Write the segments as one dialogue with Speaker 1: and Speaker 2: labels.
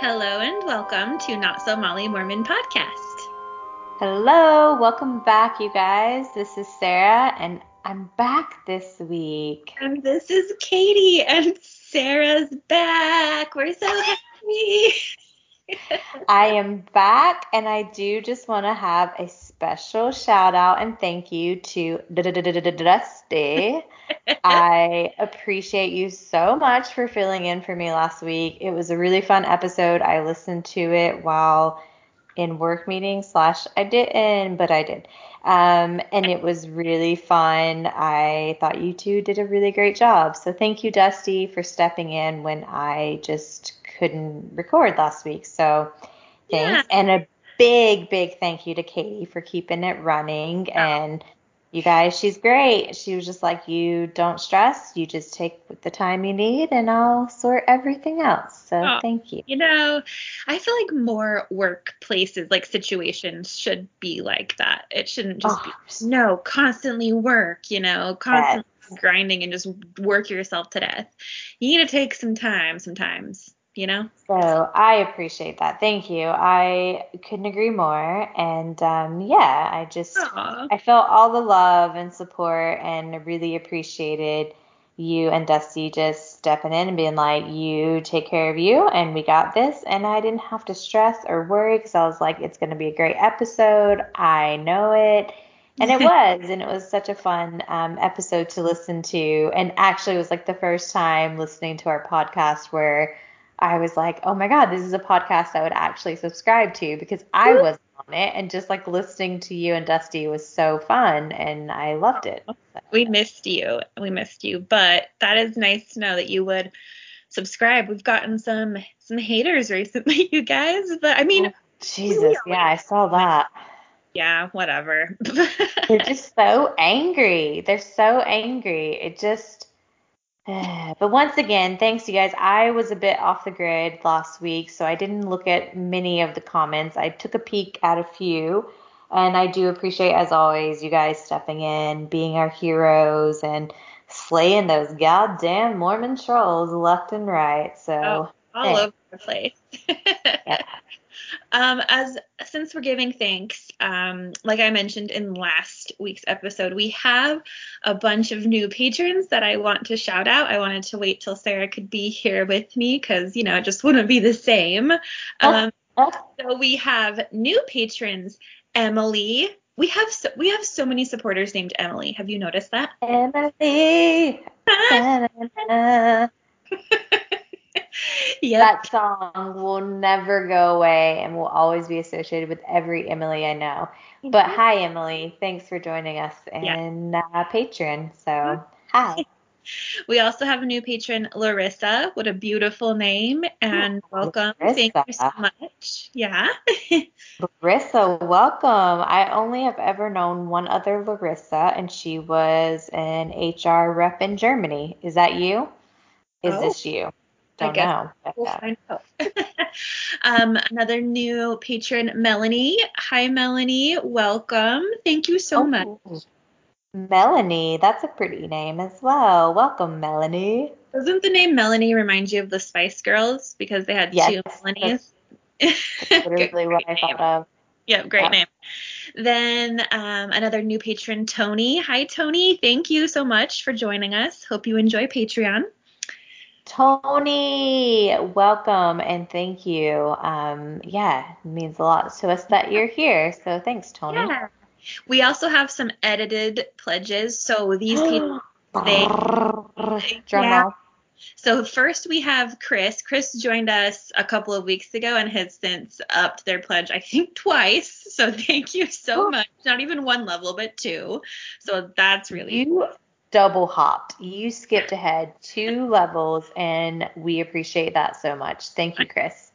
Speaker 1: Hello and welcome to Not So Molly Mormon podcast.
Speaker 2: Hello, welcome back, you guys. This is Sarah, and I'm back this week.
Speaker 1: And this is Katie, and Sarah's back. We're so happy.
Speaker 2: I am back, and I do just want to have a special shout out and thank you to Dusty. I appreciate you so much for filling in for me last week. It was a really fun episode. I listened to it while in work meetings slash I didn't, but I did. Um, and it was really fun. I thought you two did a really great job. So thank you, Dusty, for stepping in when I just couldn't record last week. So thanks. Yeah. And a big, big thank you to Katie for keeping it running. Oh. And you guys, she's great. She was just like, you don't stress. You just take the time you need, and I'll sort everything else. So oh, thank you.
Speaker 1: You know, I feel like more workplaces, like situations, should be like that. It shouldn't just oh, be no constantly work. You know, constantly yes. grinding and just work yourself to death. You need to take some time sometimes you know?
Speaker 2: So I appreciate that. Thank you. I couldn't agree more. And um, yeah, I just, Aww. I felt all the love and support and really appreciated you and Dusty just stepping in and being like, you take care of you and we got this. And I didn't have to stress or worry because I was like, it's going to be a great episode. I know it. And it was, and it was such a fun um, episode to listen to. And actually, it was like the first time listening to our podcast where I was like, oh my God, this is a podcast I would actually subscribe to because I mm-hmm. was on it and just like listening to you and Dusty was so fun and I loved it. Oh, so.
Speaker 1: We missed you. We missed you. But that is nice to know that you would subscribe. We've gotten some some haters recently, you guys. But I mean oh,
Speaker 2: Jesus, yeah, I saw that.
Speaker 1: Yeah, whatever.
Speaker 2: They're just so angry. They're so angry. It just but once again, thanks you guys. I was a bit off the grid last week, so I didn't look at many of the comments. I took a peek at a few, and I do appreciate, as always, you guys stepping in, being our heroes, and slaying those goddamn Mormon trolls left and right. So
Speaker 1: oh, all over the place. yeah. Um, as since we're giving thanks, um, like I mentioned in last week's episode, we have a bunch of new patrons that I want to shout out. I wanted to wait till Sarah could be here with me because you know it just wouldn't be the same. Um, so we have new patrons, Emily. We have so, we have so many supporters named Emily. Have you noticed that?
Speaker 2: Emily. Yep. That song will never go away and will always be associated with every Emily I know. But hi, Emily. Thanks for joining us and yeah. uh, Patreon. So, mm-hmm. hi.
Speaker 1: We also have a new patron, Larissa. What a beautiful name and welcome. Larissa. Thank you so much. Yeah.
Speaker 2: Larissa, welcome. I only have ever known one other Larissa, and she was an HR rep in Germany. Is that you? Is oh. this you? Don't know. We'll find out.
Speaker 1: um, another new patron, Melanie. Hi, Melanie. Welcome. Thank you so oh, much.
Speaker 2: Melanie, that's a pretty name as well. Welcome, Melanie.
Speaker 1: Doesn't the name Melanie remind you of the Spice Girls because they had yes, two Melanies?
Speaker 2: That's, that's literally what I thought of.
Speaker 1: Yep, great yeah. name. Then um, another new patron, Tony. Hi, Tony. Thank you so much for joining us. Hope you enjoy Patreon.
Speaker 2: Tony, welcome and thank you. Um, yeah, it means a lot to us that you're here. So thanks, Tony. Yeah.
Speaker 1: We also have some edited pledges. So these people, they, yeah. So first we have Chris. Chris joined us a couple of weeks ago and has since upped their pledge, I think twice. So thank you so much. Not even one level, but two. So that's really
Speaker 2: you double hopped. You skipped ahead two levels, and we appreciate that so much. Thank you, Chris.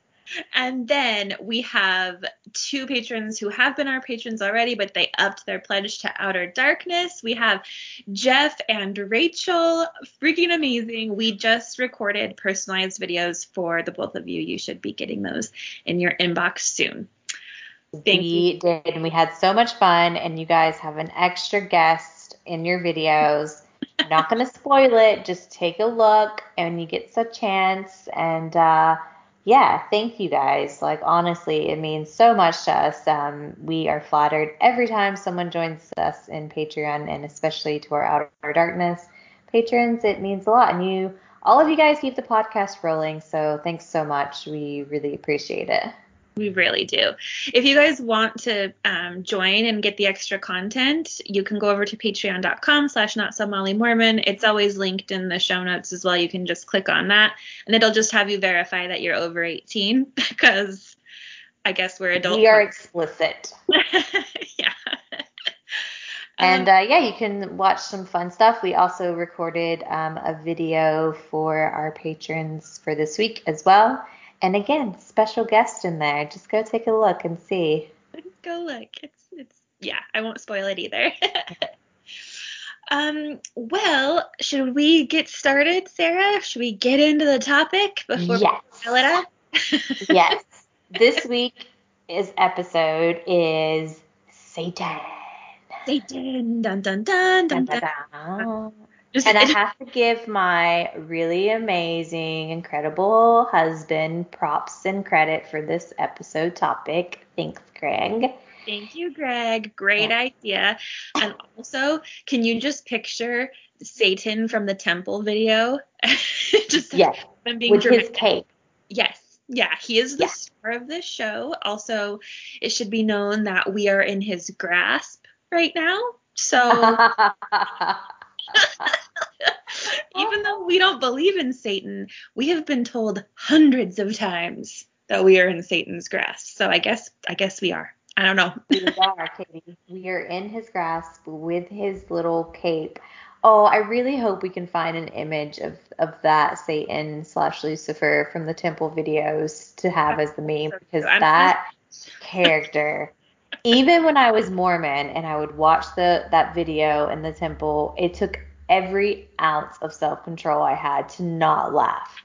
Speaker 1: And then we have two patrons who have been our patrons already, but they upped their pledge to Outer Darkness. We have Jeff and Rachel. Freaking amazing. We just recorded personalized videos for the both of you. You should be getting those in your inbox soon.
Speaker 2: Thank we you. did, and we had so much fun. And you guys have an extra guest in your videos not going to spoil it. Just take a look and you get a chance. And uh, yeah, thank you guys. Like honestly, it means so much to us. Um, we are flattered every time someone joins us in Patreon, and especially to our Outer Darkness patrons. It means a lot, and you, all of you guys, keep the podcast rolling. So thanks so much. We really appreciate it.
Speaker 1: We really do. If you guys want to um, join and get the extra content, you can go over to patreon.com slash not so Molly Mormon. It's always linked in the show notes as well. You can just click on that and it'll just have you verify that you're over 18 because I guess we're adults.
Speaker 2: We are explicit.
Speaker 1: yeah.
Speaker 2: And um, uh, yeah, you can watch some fun stuff. We also recorded um, a video for our patrons for this week as well. And again, special guest in there. Just go take a look and see.
Speaker 1: Go look. It's it's yeah, I won't spoil it either. um, well, should we get started, Sarah? Should we get into the topic before
Speaker 2: yes.
Speaker 1: we fill it up?
Speaker 2: yes. This week is episode is Satan.
Speaker 1: Satan. Dun dun dun dun dun. dun. dun.
Speaker 2: Just, and I have to give my really amazing, incredible husband props and credit for this episode topic. Thanks, Greg.
Speaker 1: Thank you, Greg. Great yeah. idea. And also, can you just picture Satan from the temple video?
Speaker 2: just yes, being with dramatic. his cape.
Speaker 1: Yes. Yeah, he is the yeah. star of this show. Also, it should be known that we are in his grasp right now. So Even though we don't believe in Satan, we have been told hundreds of times that we are in Satan's grasp. So I guess I guess we are. I don't know.
Speaker 2: we are, Katie. We are in his grasp with his little cape. Oh, I really hope we can find an image of, of that Satan slash Lucifer from the temple videos to have as the meme because that character even when I was Mormon and I would watch the that video in the temple, it took every ounce of self control I had to not laugh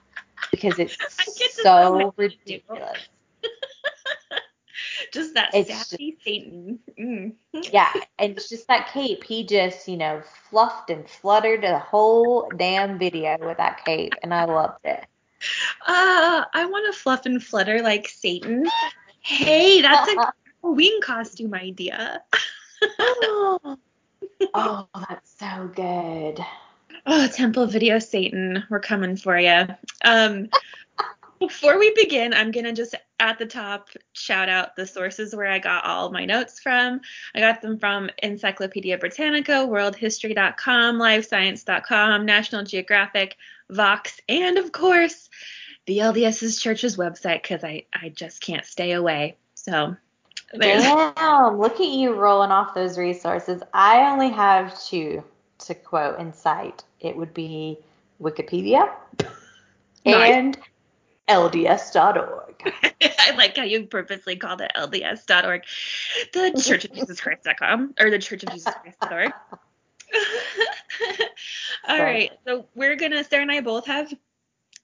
Speaker 2: because it's so ridiculous.
Speaker 1: just that it's sassy just, Satan. Mm.
Speaker 2: yeah, and it's just that cape. He just, you know, fluffed and fluttered the whole damn video with that cape, and I loved it.
Speaker 1: Uh, I want to fluff and flutter like Satan. Hey, that's a Halloween costume idea.
Speaker 2: Oh, that's so good.
Speaker 1: Oh, Temple Video Satan, we're coming for you. Um, before we begin, I'm going to just at the top shout out the sources where I got all my notes from. I got them from Encyclopedia Britannica, worldhistory.com, livescience.com, National Geographic, Vox, and of course, the LDS's church's website because I, I just can't stay away. So
Speaker 2: Damn, look at you rolling off those resources. I only have two to quote in sight. It would be Wikipedia nice. and LDS.org.
Speaker 1: I like how you purposely called it LDS.org. The Church of Jesus Christ.com or the Church of Jesus Christ.org. All right, so we're gonna Sarah and I both have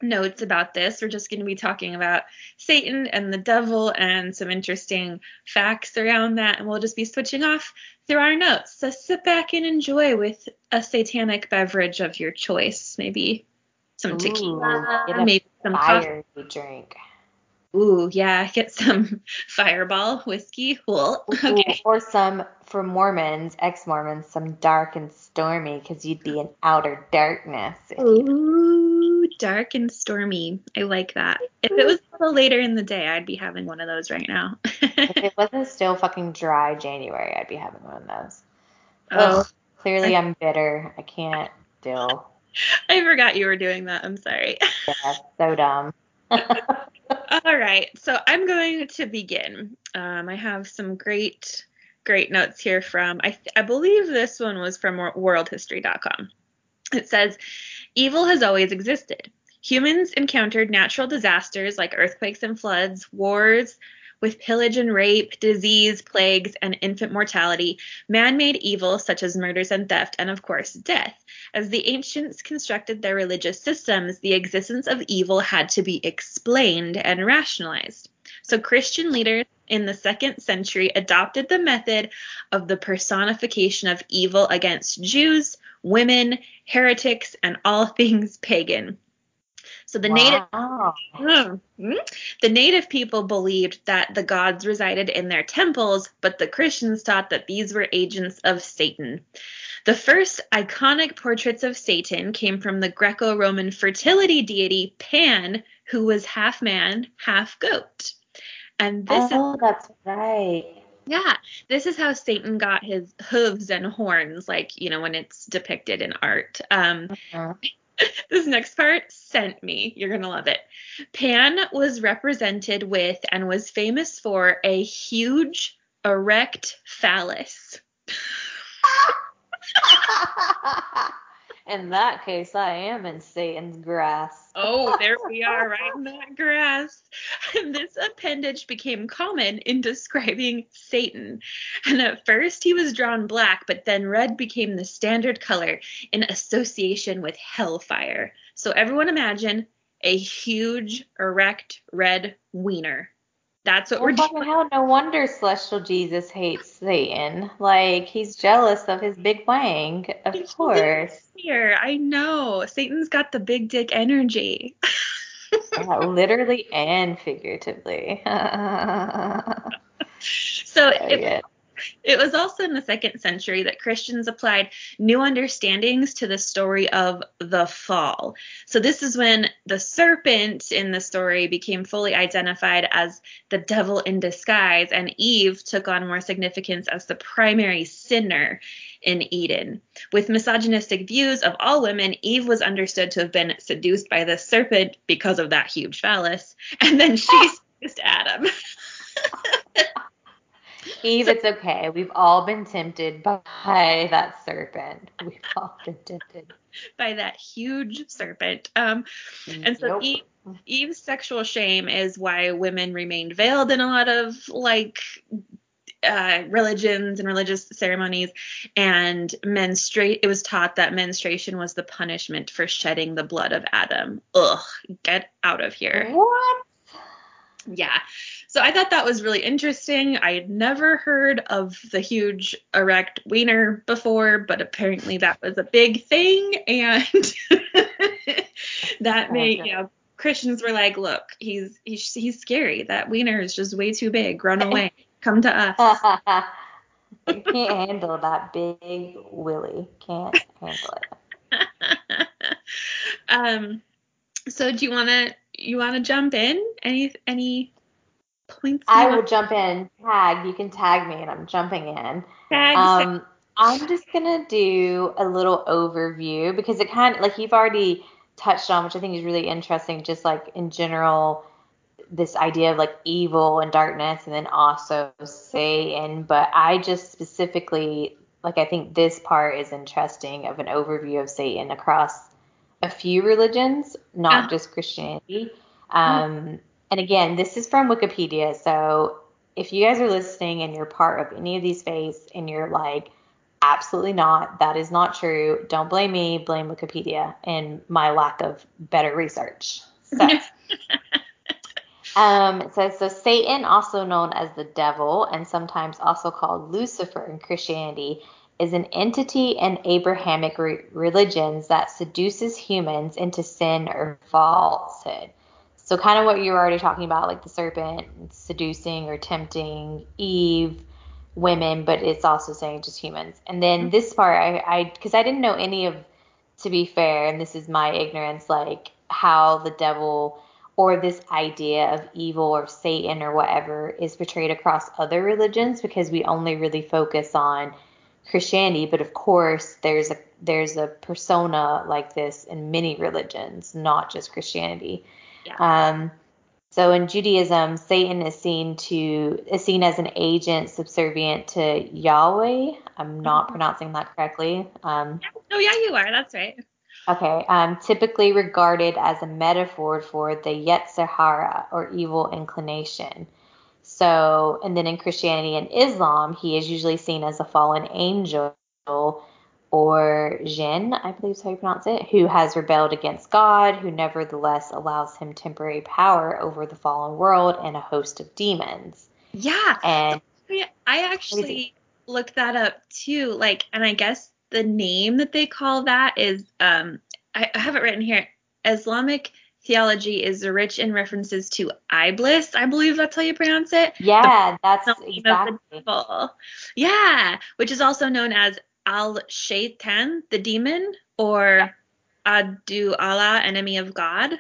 Speaker 1: notes about this. We're just going to be talking about Satan and the devil and some interesting facts around that, and we'll just be switching off through our notes. So sit back and enjoy with a satanic beverage of your choice, maybe some tequila,
Speaker 2: Ooh, maybe some fire coffee. drink.
Speaker 1: Ooh, yeah, get some fireball whiskey. Cool.
Speaker 2: Okay. Or some, for Mormons, ex Mormons, some dark and stormy, because you'd be in outer darkness.
Speaker 1: Ooh, dark and stormy. I like that. If it was a little later in the day, I'd be having one of those right now.
Speaker 2: if it wasn't still fucking dry January, I'd be having one of those. Oh. Ugh, clearly, I'm bitter. I can't deal.
Speaker 1: I forgot you were doing that. I'm sorry.
Speaker 2: Yeah, so dumb.
Speaker 1: All right, so I'm going to begin. Um, I have some great, great notes here from, I, th- I believe this one was from worldhistory.com. It says, Evil has always existed. Humans encountered natural disasters like earthquakes and floods, wars, with pillage and rape, disease, plagues, and infant mortality, man made evil such as murders and theft, and of course, death. As the ancients constructed their religious systems, the existence of evil had to be explained and rationalized. So Christian leaders in the second century adopted the method of the personification of evil against Jews, women, heretics, and all things pagan. So the wow. native mm, the native people believed that the gods resided in their temples, but the Christians taught that these were agents of Satan. The first iconic portraits of Satan came from the Greco-Roman fertility deity Pan, who was half man, half goat. And this
Speaker 2: oh, is, that's right.
Speaker 1: Yeah, this is how Satan got his hooves and horns, like you know when it's depicted in art. Um, uh-huh. this next part sent me. You're gonna love it. Pan was represented with and was famous for a huge erect phallus.
Speaker 2: in that case, I am in Satan's grass.
Speaker 1: Oh, there we are, right in that grass. This appendage became common in describing Satan. And at first he was drawn black, but then red became the standard color in association with hellfire. So everyone imagine a huge, erect, red wiener. That's what well, we're
Speaker 2: doing. Hell, no wonder Celestial Jesus hates Satan. Like he's jealous of his big wang, of course.
Speaker 1: Here, I know. Satan's got the big dick energy.
Speaker 2: yeah, literally and figuratively.
Speaker 1: so it, it was also in the second century that Christians applied new understandings to the story of the fall. So, this is when the serpent in the story became fully identified as the devil in disguise, and Eve took on more significance as the primary sinner in Eden. With misogynistic views of all women, Eve was understood to have been seduced by the serpent because of that huge phallus, and then she seduced Adam.
Speaker 2: Eve, it's okay. We've all been tempted by that serpent. We've all been tempted
Speaker 1: by that huge serpent. Um, and so nope. Eve, Eve's sexual shame is why women remained veiled in a lot of like uh, religions and religious ceremonies, and menstruate. It was taught that menstruation was the punishment for shedding the blood of Adam. Ugh, get out of here.
Speaker 2: What?
Speaker 1: Yeah. So I thought that was really interesting. I had never heard of the huge erect wiener before, but apparently that was a big thing, and that made you know Christians were like, look, he's he's he's scary. That wiener is just way too big. Run away. Come to us.
Speaker 2: you can't handle that big willy. Can't handle it.
Speaker 1: um. So do you wanna you wanna jump in? Any any
Speaker 2: points? I will jump in. Tag. You can tag me, and I'm jumping in. Tag. Um, I'm just gonna do a little overview because it kind of like you've already touched on, which I think is really interesting. Just like in general, this idea of like evil and darkness, and then also Satan. But I just specifically like I think this part is interesting of an overview of Satan across a few religions, not uh just Christianity. Um, and again, this is from Wikipedia. So if you guys are listening and you're part of any of these faiths and you're like, absolutely not, that is not true, don't blame me, blame Wikipedia and my lack of better research. So, um, it says so Satan, also known as the devil and sometimes also called Lucifer in Christianity, is an entity in Abrahamic re- religions that seduces humans into sin or falsehood. So kind of what you were already talking about, like the serpent seducing or tempting Eve, women, but it's also saying just humans. And then mm-hmm. this part, I, I, because I didn't know any of, to be fair, and this is my ignorance, like how the devil or this idea of evil or Satan or whatever is portrayed across other religions because we only really focus on Christianity, but of course there's a there's a persona like this in many religions, not just Christianity. Yeah. Um, so in Judaism, Satan is seen to is seen as an agent subservient to Yahweh. I'm not mm-hmm. pronouncing that correctly. Um,
Speaker 1: oh yeah, you are. That's right.
Speaker 2: Okay. Um, typically regarded as a metaphor for the Yetzer Hara or evil inclination. So, and then in Christianity and Islam, he is usually seen as a fallen angel or Jinn, I believe is how you pronounce it, who has rebelled against God, who nevertheless allows him temporary power over the fallen world and a host of demons.
Speaker 1: Yeah.
Speaker 2: And
Speaker 1: I actually looked that up too. Like, and I guess the name that they call that is, um, I have it written here, Islamic theology is rich in references to Iblis. I believe that's how you pronounce it.
Speaker 2: Yeah, that's exactly.
Speaker 1: Yeah, which is also known as Al Shaitan, the demon, or Adu Allah, enemy of God.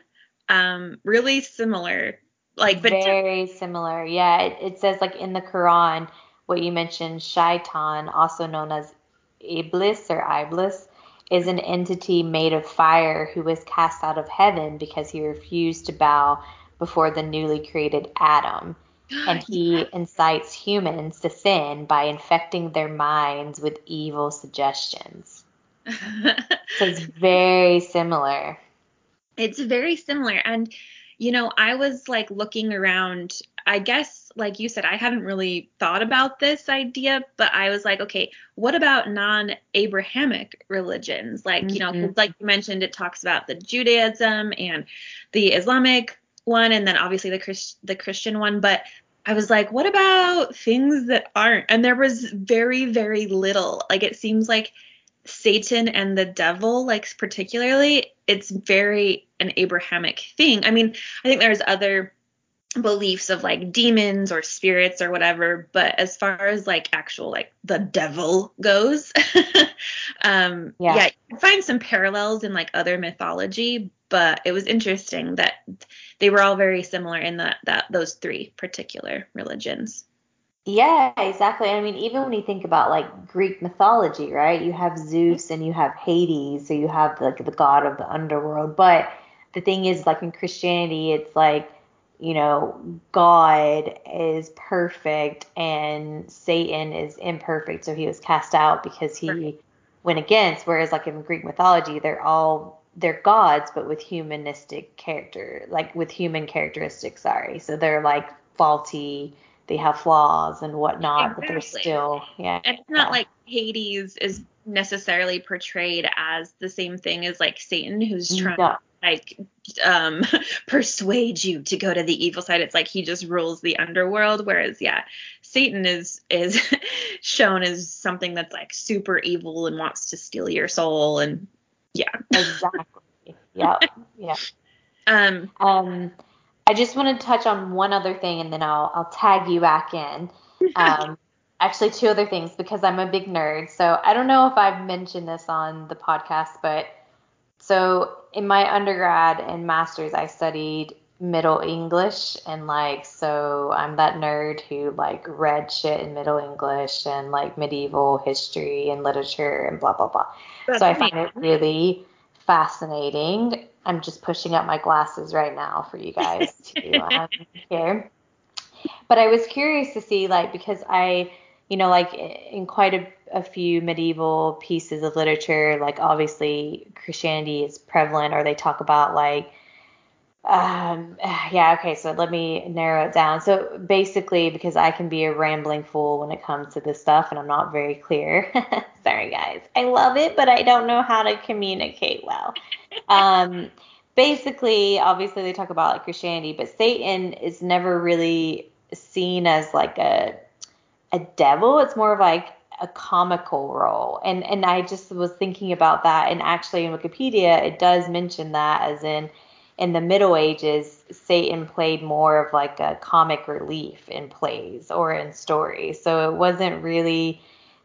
Speaker 1: Um, really similar. Like,
Speaker 2: but very similar. Yeah, it, it says like in the Quran, what you mentioned, Shaitan, also known as Iblis or Iblis, is an entity made of fire who was cast out of heaven because he refused to bow before the newly created Adam. And he incites humans to sin by infecting their minds with evil suggestions. so it's very similar.
Speaker 1: It's very similar. And, you know, I was like looking around, I guess, like you said, I hadn't really thought about this idea, but I was like, okay, what about non Abrahamic religions? Like, mm-hmm. you know, mm-hmm. like you mentioned, it talks about the Judaism and the Islamic one, and then obviously the Christ- the Christian one. But I was like, what about things that aren't? And there was very, very little. Like, it seems like Satan and the devil, like particularly, it's very an Abrahamic thing. I mean, I think there's other beliefs of like demons or spirits or whatever, but as far as like actual like the devil goes, um yeah. yeah, you find some parallels in like other mythology, but it was interesting that they were all very similar in that that those three particular religions.
Speaker 2: Yeah, exactly. I mean, even when you think about like Greek mythology, right? You have Zeus and you have Hades, so you have like the god of the underworld. But the thing is, like in Christianity, it's like, you know, God is perfect and Satan is imperfect, so he was cast out because he right. went against. Whereas like in Greek mythology, they're all they're gods, but with humanistic character, like with human characteristics. Sorry, so they're like faulty they have flaws and whatnot, exactly. but they're still yeah.
Speaker 1: And it's not like Hades is necessarily portrayed as the same thing as like Satan, who's trying no. to like um persuade you to go to the evil side. It's like he just rules the underworld, whereas yeah, Satan is is shown as something that's like super evil and wants to steal your soul and yeah.
Speaker 2: Exactly. yeah. Yeah. Um. Um. I just want to touch on one other thing and then I'll I'll tag you back in. Um, actually, two other things because I'm a big nerd. So I don't know if I've mentioned this on the podcast, but so in my undergrad and masters, I studied Middle English and like so I'm that nerd who like read shit in Middle English and like medieval history and literature and blah blah blah. That's so I find it really fascinating. I'm just pushing up my glasses right now for you guys to um, hear. But I was curious to see, like, because I, you know, like in quite a, a few medieval pieces of literature, like obviously Christianity is prevalent, or they talk about like um, yeah, okay, so let me narrow it down. So basically, because I can be a rambling fool when it comes to this stuff and I'm not very clear. Sorry, guys. I love it, but I don't know how to communicate well. Um, basically, obviously, they talk about like Christianity, but Satan is never really seen as like a a devil. It's more of like a comical role. And and I just was thinking about that and actually in Wikipedia it does mention that as in in the Middle Ages, Satan played more of like a comic relief in plays or in stories. So it wasn't really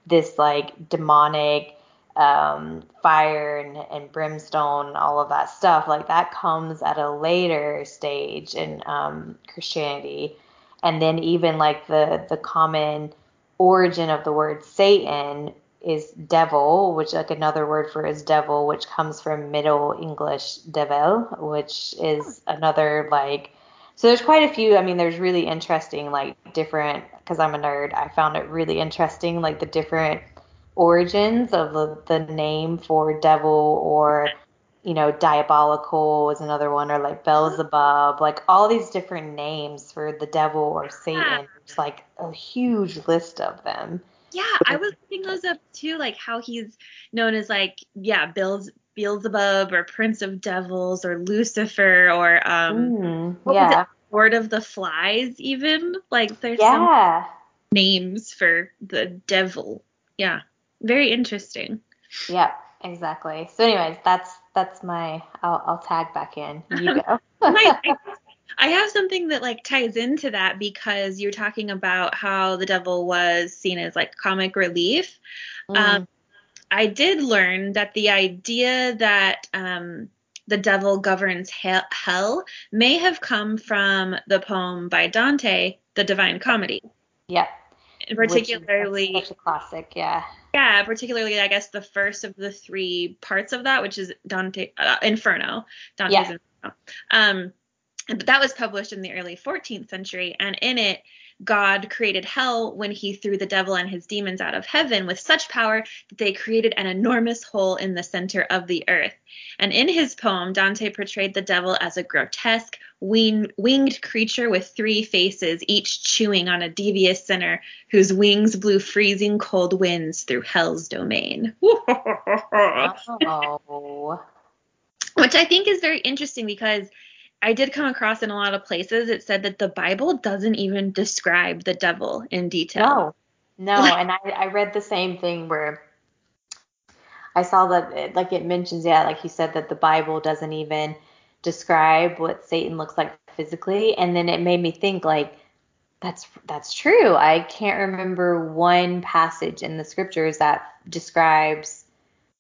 Speaker 2: this like demonic um, fire and, and brimstone, all of that stuff. Like that comes at a later stage in um, Christianity. And then even like the the common origin of the word Satan is devil, which like another word for is devil, which comes from Middle English devil, which is another like so there's quite a few. I mean, there's really interesting like different because I'm a nerd. I found it really interesting like the different origins of the, the name for devil or you know diabolical is another one or like Beelzebub, like all these different names for the devil or Satan. It's like a huge list of them.
Speaker 1: Yeah, I was looking those up too, like how he's known as like yeah, Bill's Beelzebub or Prince of Devils or Lucifer or um mm, yeah. Lord of the Flies even. Like there's yeah. some names for the devil. Yeah. Very interesting.
Speaker 2: Yeah, exactly. So anyways, that's that's my. I'll, I'll tag back in. You go.
Speaker 1: I have something that like ties into that because you're talking about how the devil was seen as like comic relief. Mm. Um, I did learn that the idea that um, the devil governs hell may have come from the poem by Dante, The Divine Comedy.
Speaker 2: Yeah.
Speaker 1: Particularly
Speaker 2: such a classic, yeah.
Speaker 1: Yeah, particularly I guess the first of the three parts of that, which is Dante uh, Inferno. Dante's yeah. Inferno. Um, but that was published in the early 14th century, and in it, God created hell when he threw the devil and his demons out of heaven with such power that they created an enormous hole in the center of the earth. And in his poem, Dante portrayed the devil as a grotesque, wing, winged creature with three faces, each chewing on a devious sinner whose wings blew freezing cold winds through hell's domain. oh. Which I think is very interesting because I did come across in a lot of places it said that the Bible doesn't even describe the devil in detail.
Speaker 2: No, no, and I, I read the same thing where I saw that it, like it mentions yeah, like you said that the Bible doesn't even describe what Satan looks like physically, and then it made me think like that's that's true. I can't remember one passage in the scriptures that describes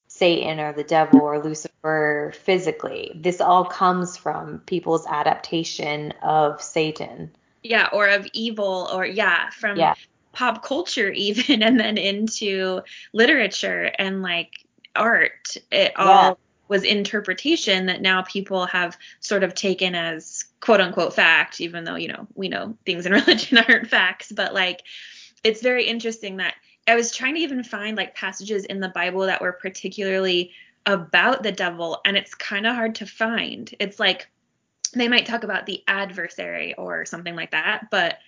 Speaker 2: Satan or the devil or Lucifer physically. This all comes from people's adaptation of Satan.
Speaker 1: Yeah, or of evil, or yeah, from yeah. pop culture even, and then into literature and like art. It all yeah. Was interpretation that now people have sort of taken as quote unquote fact, even though, you know, we know things in religion aren't facts, but like it's very interesting that I was trying to even find like passages in the Bible that were particularly about the devil, and it's kind of hard to find. It's like they might talk about the adversary or something like that, but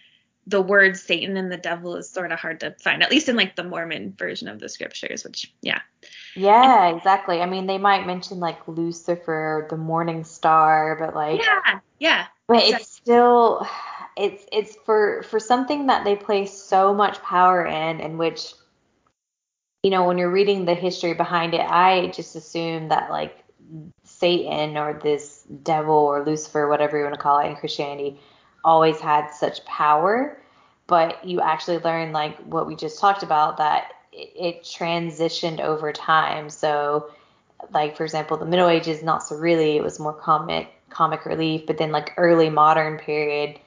Speaker 1: the word Satan and the devil is sort of hard to find, at least in like the Mormon version of the scriptures, which, yeah.
Speaker 2: Yeah, and, exactly. I mean, they might mention like Lucifer, the morning star, but like.
Speaker 1: Yeah, yeah.
Speaker 2: But exactly. it's still it's it's for for something that they place so much power in in which you know when you're reading the history behind it i just assume that like satan or this devil or lucifer whatever you want to call it in christianity always had such power but you actually learn like what we just talked about that it, it transitioned over time so like for example the middle ages not so really it was more comic comic relief but then like early modern period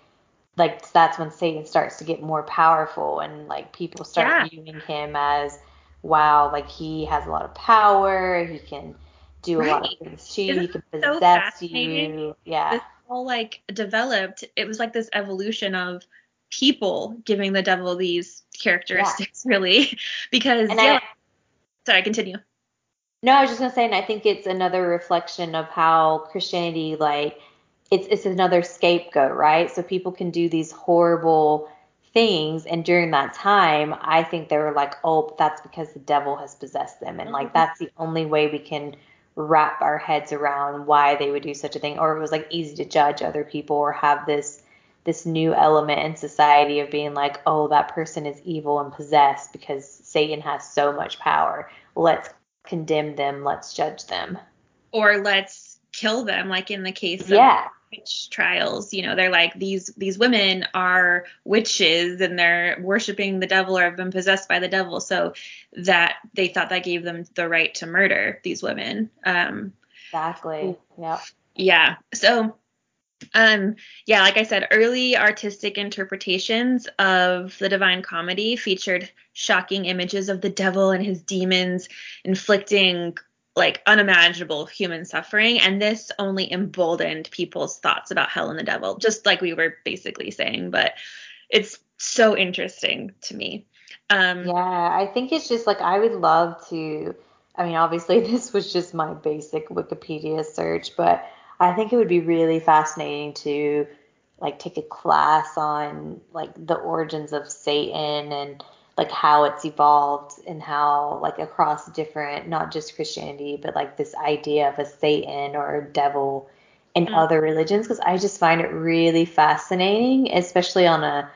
Speaker 2: like that's when Satan starts to get more powerful and like people start yeah. viewing him as wow, like he has a lot of power, he can do right. a lot of things to you, he can possess so you. Yeah.
Speaker 1: All like developed, it was like this evolution of people giving the devil these characteristics yeah. really because and yeah. I, sorry, continue.
Speaker 2: No, I was just gonna say, and I think it's another reflection of how Christianity like it's it's another scapegoat, right? So people can do these horrible things and during that time I think they were like, "Oh, that's because the devil has possessed them." And like mm-hmm. that's the only way we can wrap our heads around why they would do such a thing or it was like easy to judge other people or have this this new element in society of being like, "Oh, that person is evil and possessed because Satan has so much power. Let's condemn them, let's judge them."
Speaker 1: Or let's kill them like in the case of
Speaker 2: yeah
Speaker 1: witch trials you know they're like these these women are witches and they're worshiping the devil or have been possessed by the devil. So that they thought that gave them the right to murder these women. Um
Speaker 2: exactly. Yeah
Speaker 1: yeah. So um yeah like i said early artistic interpretations of the divine comedy featured shocking images of the devil and his demons inflicting like unimaginable human suffering and this only emboldened people's thoughts about hell and the devil just like we were basically saying but it's so interesting to me. Um
Speaker 2: yeah i think it's just like i would love to i mean obviously this was just my basic wikipedia search but i think it would be really fascinating to like take a class on like the origins of satan and like how it's evolved and how like across different not just Christianity but like this idea of a Satan or a devil in mm. other religions because I just find it really fascinating, especially on a,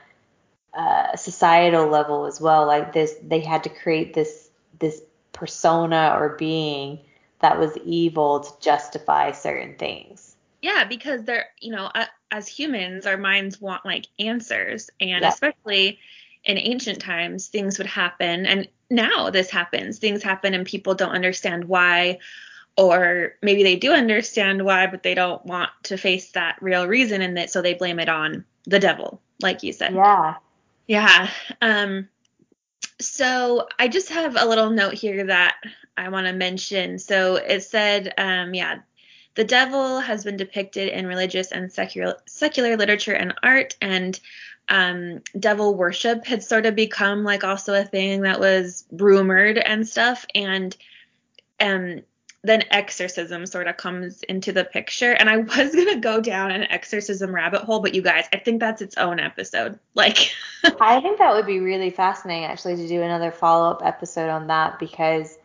Speaker 2: a societal level as well. Like this, they had to create this this persona or being that was evil to justify certain things.
Speaker 1: Yeah, because they're, you know, uh, as humans, our minds want like answers, and
Speaker 2: Yeah.
Speaker 1: especially in ancient times, things would happen, and now this happens. Things happen, and people don't understand why, or maybe they do understand why, but they don't want to face that real reason, and that so they blame it on the devil, like you said.
Speaker 2: Yeah.
Speaker 1: Yeah. Um, so I just have a little note here that I want to mention. So it said, um, yeah, the devil has been depicted in religious and secular secular literature and art, and um, devil worship had sort of become like also a thing that was rumored and stuff. And um, then exorcism sort of comes into the picture. And I was gonna go down an exorcism rabbit hole, but you guys, I think that's its own episode. Like.
Speaker 2: I think that would be really fascinating actually to do another follow up episode on that because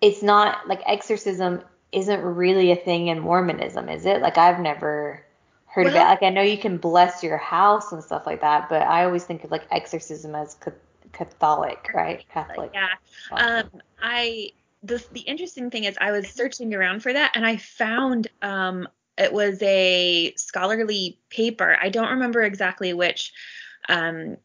Speaker 2: it's not like exorcism isn't really a thing in Mormonism, is it? Like I've never heard.
Speaker 1: Well-
Speaker 2: Like I know you can bless your house and stuff like that, but I always think of like exorcism as Catholic, right? Catholic.
Speaker 1: yeah. Um, I the the interesting thing is I was searching around for that and I found um it was a scholarly paper. I don't remember exactly which um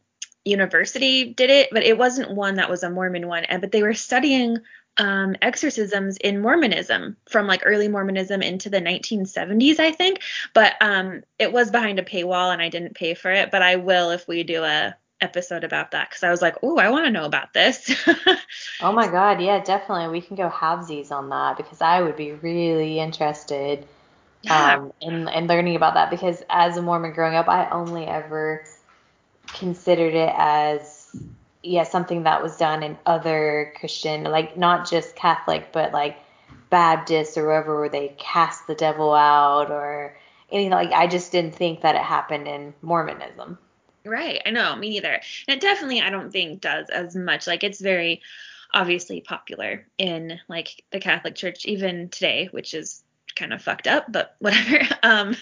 Speaker 1: university did it, but it wasn't one that was a Mormon one. And but they were studying um exorcisms in Mormonism from like early Mormonism into the 1970s, I think. But um it was behind a paywall and I didn't pay for it, but I will if we do a episode about that because I was like, oh, I want to know about this.
Speaker 2: Oh my God, yeah, definitely. We can go halvesies on that because I would be really interested
Speaker 1: Yeah.
Speaker 2: um, in, in learning about that because as a Mormon growing up, I only ever considered it as yeah something that was done in other Christian, like not just Catholic, but like Baptist or wherever where they cast the devil out or anything like. I just didn't think that it happened in Mormonism.
Speaker 1: Right. I know. Me neither. And it definitely, I don't think does as much. Like it's very obviously popular in like the Catholic Church even today, which is kind of fucked up, but whatever. Um,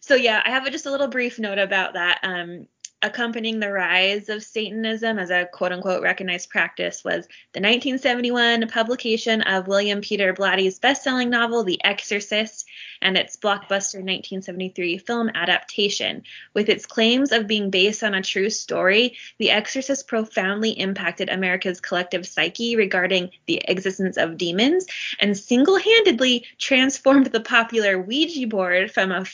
Speaker 1: so yeah, I have a, just a little brief note about that. Um, accompanying the rise of Satanism as a quote unquote recognized practice was the 1971 publication of William Peter Blatty's best-selling novel The Exorcist and its blockbuster 1973 film adaptation. With its claims of being based on a true story, The Exorcist profoundly impacted America's collective psyche regarding the existence of demons and single-handedly transformed the popular Ouija board from a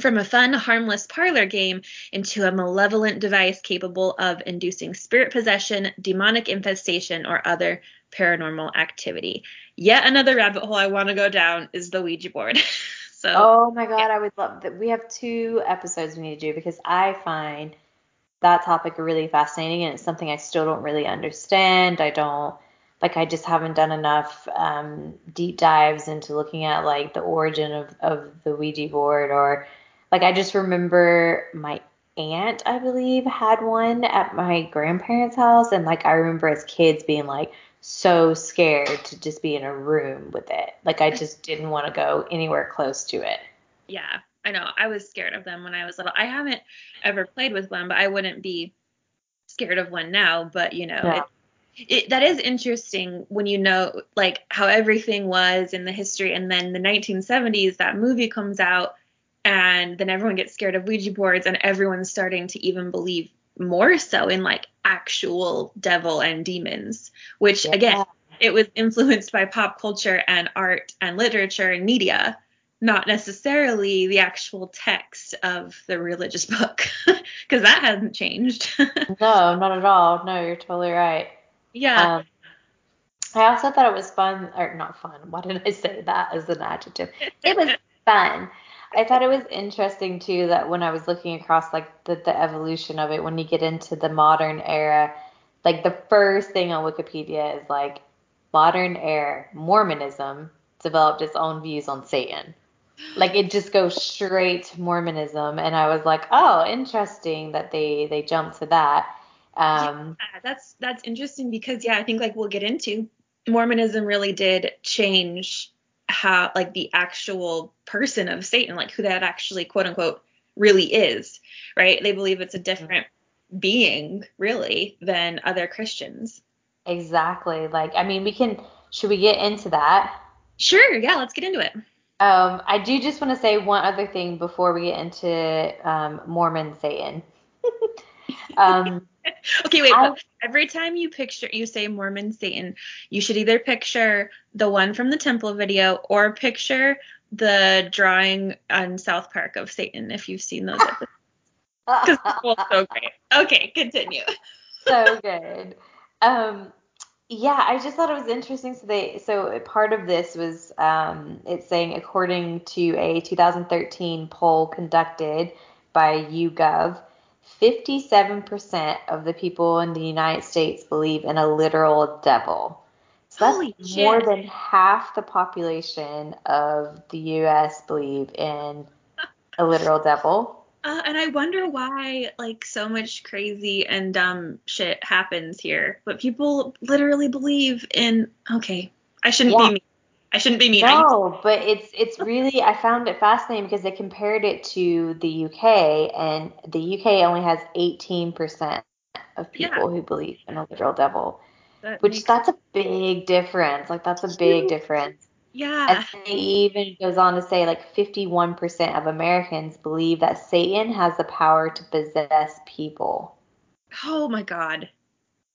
Speaker 1: from a fun, harmless parlor game into a malevolent device capable of inducing spirit possession, demonic infestation, or other paranormal activity. Yet another rabbit hole I want to go down is the Ouija board. so,
Speaker 2: Oh my God, I would love that. We have two episodes we need to do because I find that topic really fascinating and it's something I still don't really understand. I don't like I just haven't done enough um, deep dives into looking at like the origin of, of the Ouija board or like I just remember my aunt, I believe, had one at my grandparents' house and like I remember as kids being like so scared to just be in a room with it. Like I just didn't want to go anywhere close to it.
Speaker 1: yeah, I know. I was scared of them when I was little. I haven't ever played with one, but I wouldn't be scared of one now. But, you know,
Speaker 2: Yeah.
Speaker 1: it, it, that is interesting when you know like how everything was in the history and then the 1970s that movie comes out and then everyone gets scared of ouija boards and everyone's starting to even believe more so in like actual devil and demons which again it was influenced by pop culture and art and literature and media not necessarily the actual text of the religious book because that hasn't changed
Speaker 2: No, not at all. No, you're totally right.
Speaker 1: yeah
Speaker 2: Um, I also thought it was fun, or not fun. Why did I say that as an adjective? It was fun. I thought it was interesting too that when I was looking across like the, the evolution of it, when you get into the modern era, like the first thing on Wikipedia is like modern era Mormonism developed its own views on Satan. Like it just goes straight to Mormonism, and I was like, oh, interesting that they they jumped to that. Um,
Speaker 1: Yeah, that's that's interesting because yeah, I think like we'll get into Mormonism really did change how like the actual person of Satan, like who that actually quote unquote really is, right? They believe it's a different being really than other Christians.
Speaker 2: Exactly. Like, I mean, we can, should we get into that?
Speaker 1: Sure. Yeah. Let's get into it.
Speaker 2: Um, I do just want to say one other thing before we get into um, Mormon Satan.
Speaker 1: um, okay, wait. Every time you picture, you say Mormon Satan, you should either picture the one from the temple video or picture the drawing on South Park of Satan if you've seen those episodes. Because it's so great. Okay, continue.
Speaker 2: so good. Um, yeah, I just thought it was interesting. So they, so part of this was, um, it's saying according to a 2013 poll conducted by YouGov, 57% of the people in the United States believe in a literal devil. So that's Holy more shit. than half the population of the U.S. believe in a literal devil.
Speaker 1: Uh, and I wonder why like so much crazy and dumb shit happens here, but people literally believe in. Okay, I shouldn't yeah. be mean. I shouldn't be mean.
Speaker 2: No, but it's it's really I found it fascinating because they compared it to the UK, and the UK only has 18% of people yeah. who believe in a literal devil, that which that's a big difference. Like that's a big difference.
Speaker 1: Yeah.
Speaker 2: And he even goes on to say like 51% of Americans believe that Satan has the power to possess people.
Speaker 1: Oh my God.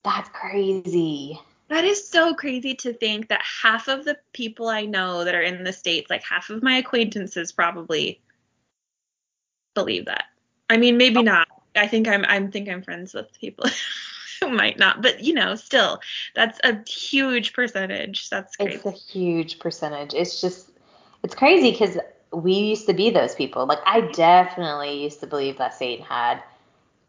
Speaker 2: That's crazy.
Speaker 1: That is so crazy to think that half of the people I know that are in the States, like half of my acquaintances probably believe that. I mean, maybe not. I think I'm I'm think I'm friends with people who might not, but you know, still, that's a huge percentage. That's crazy.
Speaker 2: It's a huge percentage. It's just, it's crazy because we used to be those people. Like, I definitely used to believe that Satan had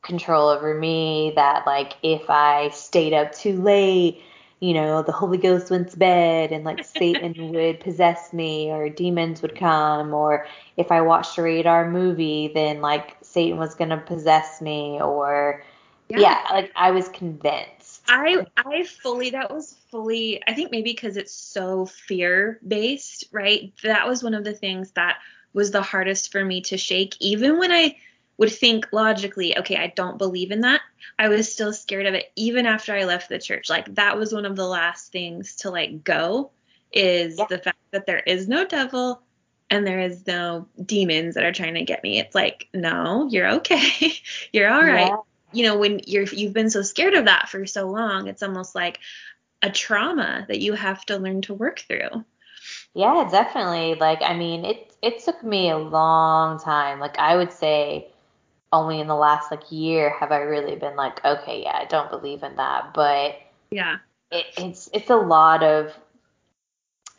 Speaker 2: control over me, that, like, if I stayed up too late, you know, the Holy Ghost went to bed and, like, Satan would possess me or demons would come, or if I watched a rated R movie, then, like, Satan was going to possess me, or, yeah. yeah, like I was convinced.
Speaker 1: I I fully that was fully I think maybe because it's so fear based, right? That was one of the things that was the hardest for me to shake even when I would think logically, okay, I don't believe in that. I was still scared of it even after I left the church. Like that was one of the last things to like go is yeah. the fact that there is no devil and there is no demons that are trying to get me. It's like, no, you're okay. you're all right. Yeah you know when you're you've been so scared of that for so long it's almost like a trauma that you have to learn to work through
Speaker 2: yeah definitely like i mean it it took me a long time like i would say only in the last like year have i really been like okay yeah i don't believe in that but
Speaker 1: yeah
Speaker 2: it, it's it's a lot of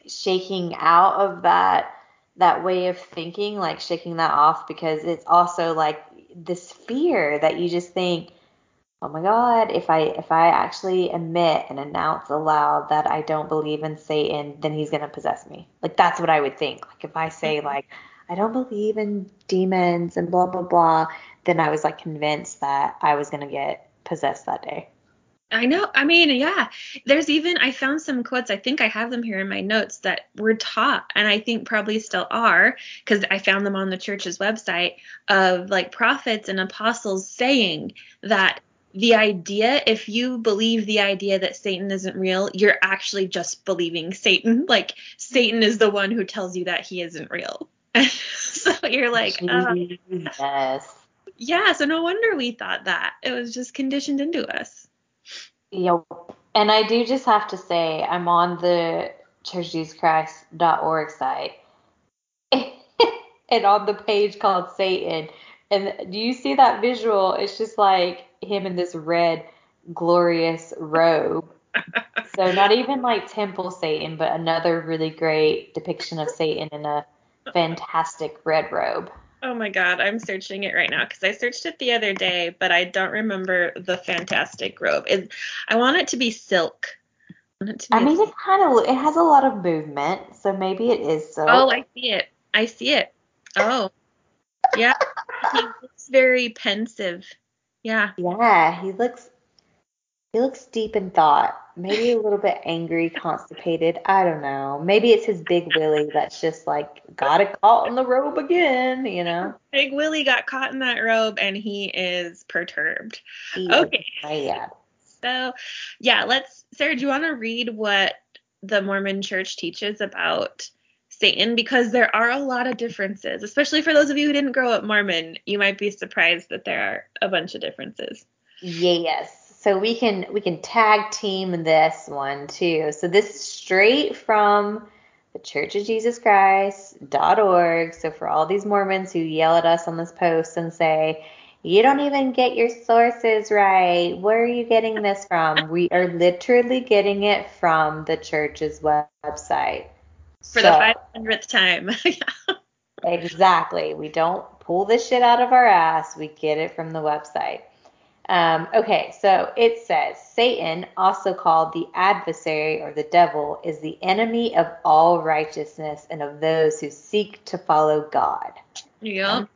Speaker 2: shaking out of that that way of thinking like shaking that off because it's also like this fear that you just think, oh my God, if I if I actually admit and announce aloud that I don't believe in Satan, then he's gonna possess me. Like that's what I would think. Like if I say mm-hmm. like I don't believe in demons and blah blah blah, then I was like convinced that I was gonna get possessed that day.
Speaker 1: I know. I mean, yeah. There's even I found some quotes. I think I have them here in my notes that were taught, and I think probably still are because I found them on the church's website of like prophets and apostles saying that the idea, if you believe the idea that Satan isn't real, you're actually just believing Satan. Like Satan is the one who tells you that he isn't real. so you're like, oh. yes. Yeah. So no wonder we thought that it was just conditioned into us.
Speaker 2: Yep. And I do just have to say, I'm on the churchjesuschrist.org site and on the page called Satan. And do you see that visual? It's just like him in this red, glorious robe. so not even like temple Satan, but another really great depiction of Satan in a fantastic red robe.
Speaker 1: Oh my god, I'm searching it right now because I searched it the other day, but I don't remember the fantastic robe. It, I want it to be silk.
Speaker 2: I, be I mean, it kind of it has a lot of movement, so maybe it is silk.
Speaker 1: Oh, I see it. I see it. Oh, yeah. he looks very pensive. Yeah.
Speaker 2: Yeah, he looks he looks deep in thought maybe a little bit angry, constipated. I don't know. Maybe it's his big Willie that's just like got it caught in the robe again, you know?
Speaker 1: Big Willie got caught in that robe and he is perturbed. He okay. Is so, yeah, let's, Sarah, do you want to read what the Mormon church teaches about Satan because there are a lot of differences, especially for those of you who didn't grow up Mormon. You might be surprised that there are a bunch of differences.
Speaker 2: Yes. So we can we can tag team this one too. So this is straight from the Church of Jesus Christ.org. So for all these Mormons who yell at us on this post and say, you don't even get your sources right. Where are you getting this from? we are literally getting it from the church's website.
Speaker 1: For so, the 500th time.
Speaker 2: exactly. We don't pull this shit out of our ass. We get it from the website. Um, okay, so it says Satan, also called the adversary or the devil, is the enemy of all righteousness and of those who seek to follow God.
Speaker 1: Yeah. Um,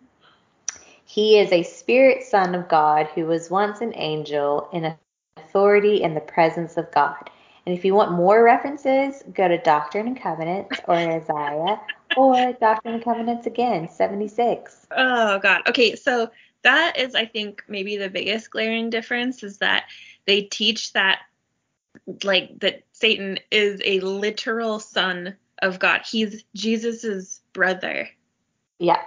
Speaker 2: he is a spirit son of God who was once an angel in authority in the presence of God. And if you want more references, go to Doctrine and Covenants or Isaiah or Doctrine and Covenants again, 76.
Speaker 1: Oh, God. Okay, so that is, I think, maybe the biggest glaring difference is that they teach that, like, that Satan is a literal son of God. He's Jesus's brother.
Speaker 2: Yeah.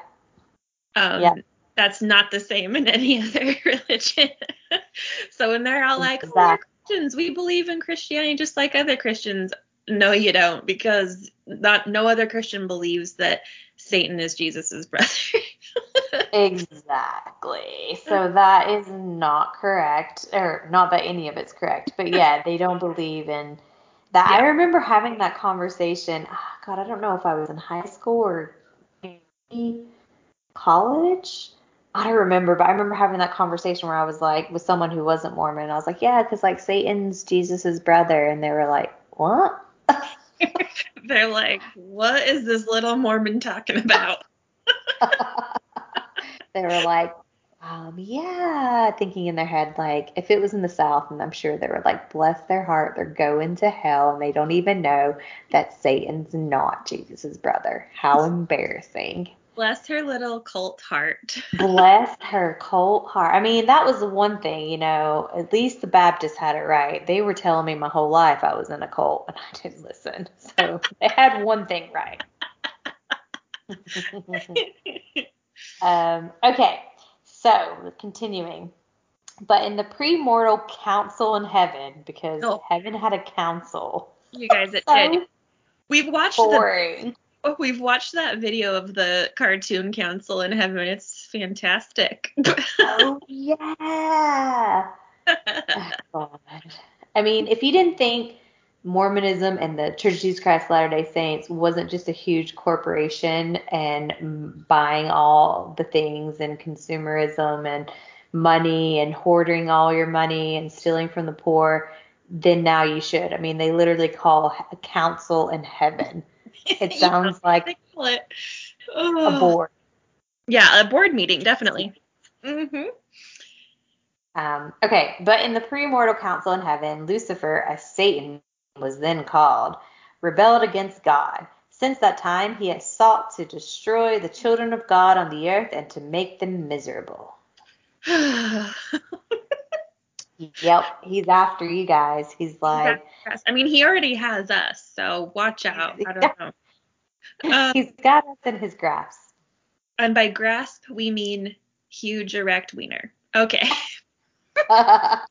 Speaker 1: Um, yeah that's not the same in any other religion. so when they're all like, oh, we're Christians, we believe in Christianity just like other Christians. No, you don't, because not no other Christian believes that Satan is Jesus's brother.
Speaker 2: exactly. So that is not correct, or not that any of it's correct, but yeah, they don't believe in that. Yeah. I remember having that conversation. Oh, God, I don't know if I was in high school or college I don't remember, but I remember having that conversation where I was like, with someone who wasn't Mormon. I was like, yeah, because like Satan's Jesus's brother, and they were like, what?
Speaker 1: They're like, what is this little Mormon talking about?
Speaker 2: they were like, um, yeah, thinking in their head like, if it was in the South, and I'm sure they were like, bless their heart, they're going to hell, and they don't even know that Satan's not Jesus's brother. How embarrassing.
Speaker 1: Bless her little cult heart.
Speaker 2: Bless her cult heart. I mean, that was the one thing, you know, at least the Baptists had it right. They were telling me my whole life I was in a cult, and I didn't listen. So they had one thing right. um, okay, so continuing. But in the premortal council in heaven, because oh. heaven had a council.
Speaker 1: You guys, it so did. We've watched boring. the Oh, we've watched that video of the cartoon council in heaven. It's fantastic.
Speaker 2: oh yeah. oh, God. I mean, if you didn't think Mormonism and the Church of Jesus Christ Latter-day Saints wasn't just a huge corporation and buying all the things and consumerism and money and hoarding all your money and stealing from the poor, then now you should. I mean, they literally call a council in heaven it sounds like it. a board.
Speaker 1: Yeah, a board meeting, definitely.
Speaker 2: Mm-hmm. Um, okay, but in the premortal council in heaven, Lucifer, as Satan was then called, rebelled against God. Since that time, he has sought to destroy the children of God on the earth and to make them miserable. yep, he's after you guys. He's like,
Speaker 1: I mean, he already has us, so watch out. I don't know.
Speaker 2: Um, He's got us in his grasp.
Speaker 1: And by grasp, we mean huge erect wiener. Okay.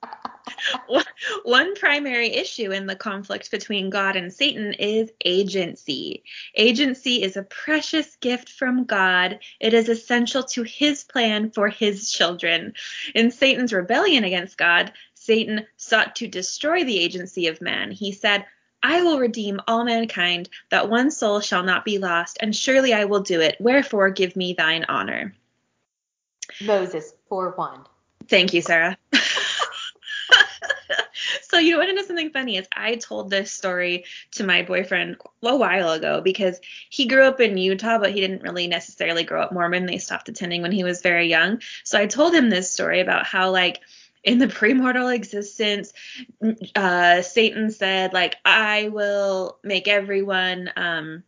Speaker 1: One primary issue in the conflict between God and Satan is agency. Agency is a precious gift from God. It is essential to his plan for his children. In Satan's rebellion against God, Satan sought to destroy the agency of man. He said, I will redeem all mankind, that one soul shall not be lost, and surely I will do it. Wherefore give me thine honor.
Speaker 2: Moses 4 1.
Speaker 1: Thank you, Sarah. so you want to know something funny is I told this story to my boyfriend a while ago because he grew up in Utah, but he didn't really necessarily grow up Mormon. They stopped attending when he was very young. So I told him this story about how like in the premortal existence, uh, Satan said, like, I will make everyone, um,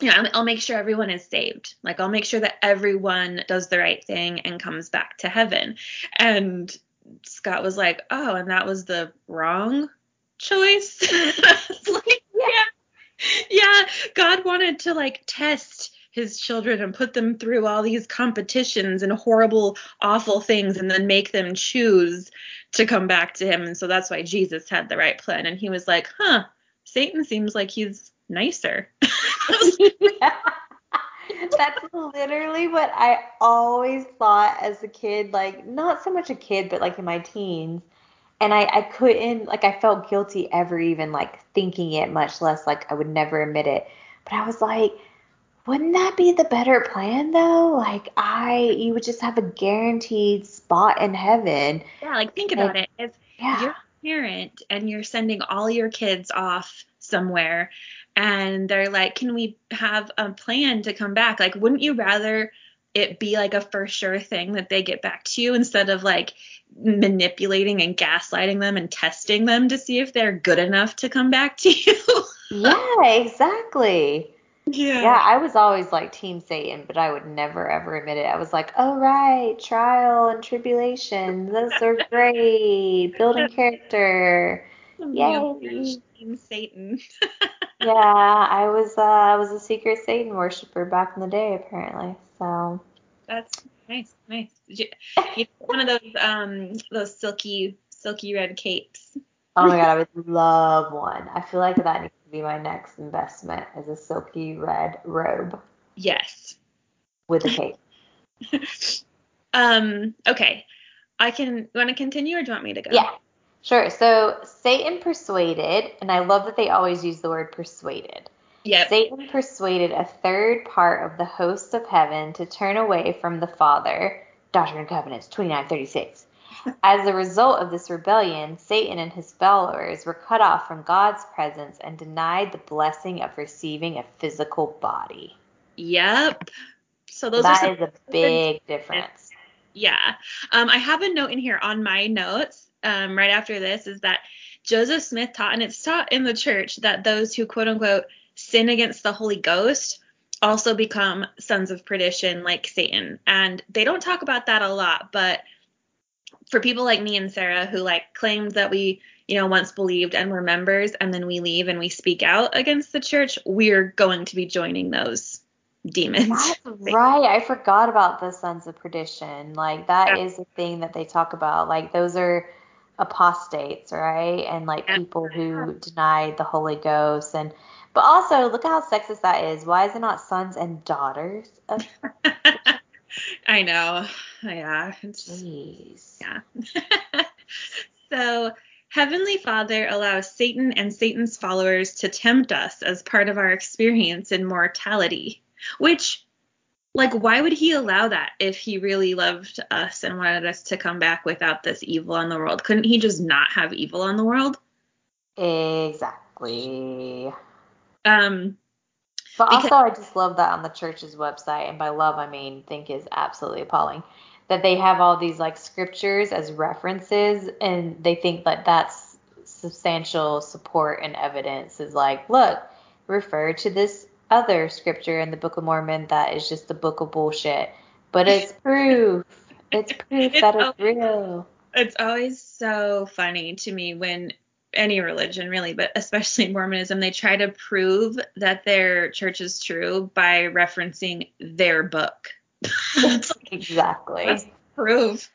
Speaker 1: you know, I'll make sure everyone is saved. Like, I'll make sure that everyone does the right thing and comes back to heaven. And Scott was like, oh, and that was the wrong choice. like, yeah. yeah, God wanted to like test his children and put them through all these competitions and horrible, awful things and then make them choose to come back to him. And so that's why Jesus had the right plan. And he was like, huh, Satan seems like he's nicer.
Speaker 2: yeah. That's literally what I always thought as a kid, like not so much a kid, but like in my teens. And I, I couldn't like I felt guilty ever even like thinking it, much less like I would never admit it. But I was like, wouldn't that be the better plan though? Like I you would just have a guaranteed spot in heaven.
Speaker 1: Yeah, like think about and, it. If yeah. you're a parent and you're sending all your kids off somewhere and they're like, Can we have a plan to come back? Like, wouldn't you rather it be like a for sure thing that they get back to you instead of like manipulating and gaslighting them and testing them to see if they're good enough to come back to you?
Speaker 2: yeah, exactly.
Speaker 1: Yeah.
Speaker 2: Yeah, I was always like Team Satan, but I would never ever admit it. I was like, oh right, trial and tribulation, those are great, building character. Yay.
Speaker 1: Team Satan.
Speaker 2: yeah, I was uh, I was a secret Satan worshiper back in the day, apparently. So.
Speaker 1: That's nice, nice. You, you one of those um those silky silky red capes.
Speaker 2: Oh my god, I would love one. I feel like that needs to be my next investment is a silky red robe.
Speaker 1: Yes.
Speaker 2: With a cape.
Speaker 1: um, okay. I can want to continue or do you want me to go?
Speaker 2: Yeah. Sure. So Satan persuaded, and I love that they always use the word persuaded.
Speaker 1: Yep.
Speaker 2: Satan persuaded a third part of the hosts of heaven to turn away from the Father. Doctrine and Covenants 2936. As a result of this rebellion, Satan and his followers were cut off from God's presence and denied the blessing of receiving a physical body.
Speaker 1: Yep. So those
Speaker 2: that
Speaker 1: are
Speaker 2: is a big difference.
Speaker 1: Yeah. Um, I have a note in here on my notes um, right after this is that Joseph Smith taught, and it's taught in the church, that those who quote unquote sin against the Holy Ghost also become sons of perdition like Satan. And they don't talk about that a lot, but for people like me and Sarah who like claimed that we, you know, once believed and were members and then we leave and we speak out against the church, we're going to be joining those demons.
Speaker 2: That's right. I forgot about the sons of perdition. Like that yeah. is a thing that they talk about. Like those are apostates, right? And like people who deny the Holy Ghost and but also look how sexist that is. Why is it not sons and daughters of
Speaker 1: I know. Yeah.
Speaker 2: Jeez.
Speaker 1: Yeah. so, Heavenly Father allows Satan and Satan's followers to tempt us as part of our experience in mortality, which like why would he allow that if he really loved us and wanted us to come back without this evil on the world? Couldn't he just not have evil on the world?
Speaker 2: Exactly.
Speaker 1: Um
Speaker 2: but because, also, I just love that on the church's website, and by love I mean think is absolutely appalling. That they have all these like scriptures as references, and they think that that's substantial support and evidence. Is like, look, refer to this other scripture in the Book of Mormon that is just a book of bullshit, but it's proof. It's proof it's that it's always, real.
Speaker 1: It's always so funny to me when any religion really, but especially Mormonism, they try to prove that their church is true by referencing their book.
Speaker 2: exactly.
Speaker 1: Proof.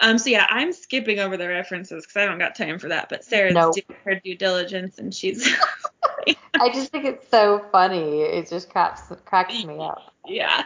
Speaker 1: Um, so yeah, I'm skipping over the references because I don't got time for that. But Sarah's nope. doing her due diligence and she's.
Speaker 2: I just think it's so funny. It just cracks cracks me up.
Speaker 1: Yeah,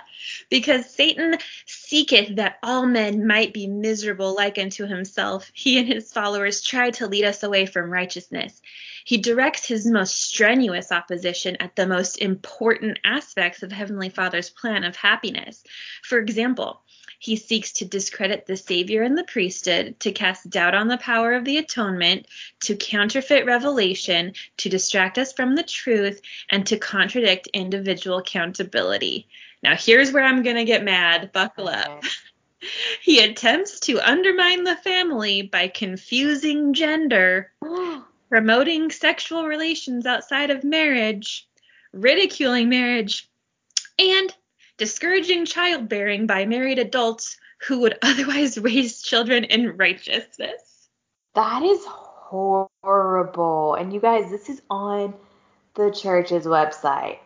Speaker 1: because Satan seeketh that all men might be miserable like unto himself. He and his followers try to lead us away from righteousness. He directs his most strenuous opposition at the most important aspects of Heavenly Father's plan of happiness. For example, he seeks to discredit the Savior and the priesthood, to cast doubt on the power of the atonement, to counterfeit revelation, to distract us from the truth, and to contradict individual accountability. Now, here's where I'm going to get mad. Buckle up. Uh-huh. he attempts to undermine the family by confusing gender, promoting sexual relations outside of marriage, ridiculing marriage, and discouraging childbearing by married adults who would otherwise raise children in righteousness.
Speaker 2: That is horrible. And you guys, this is on the church's website.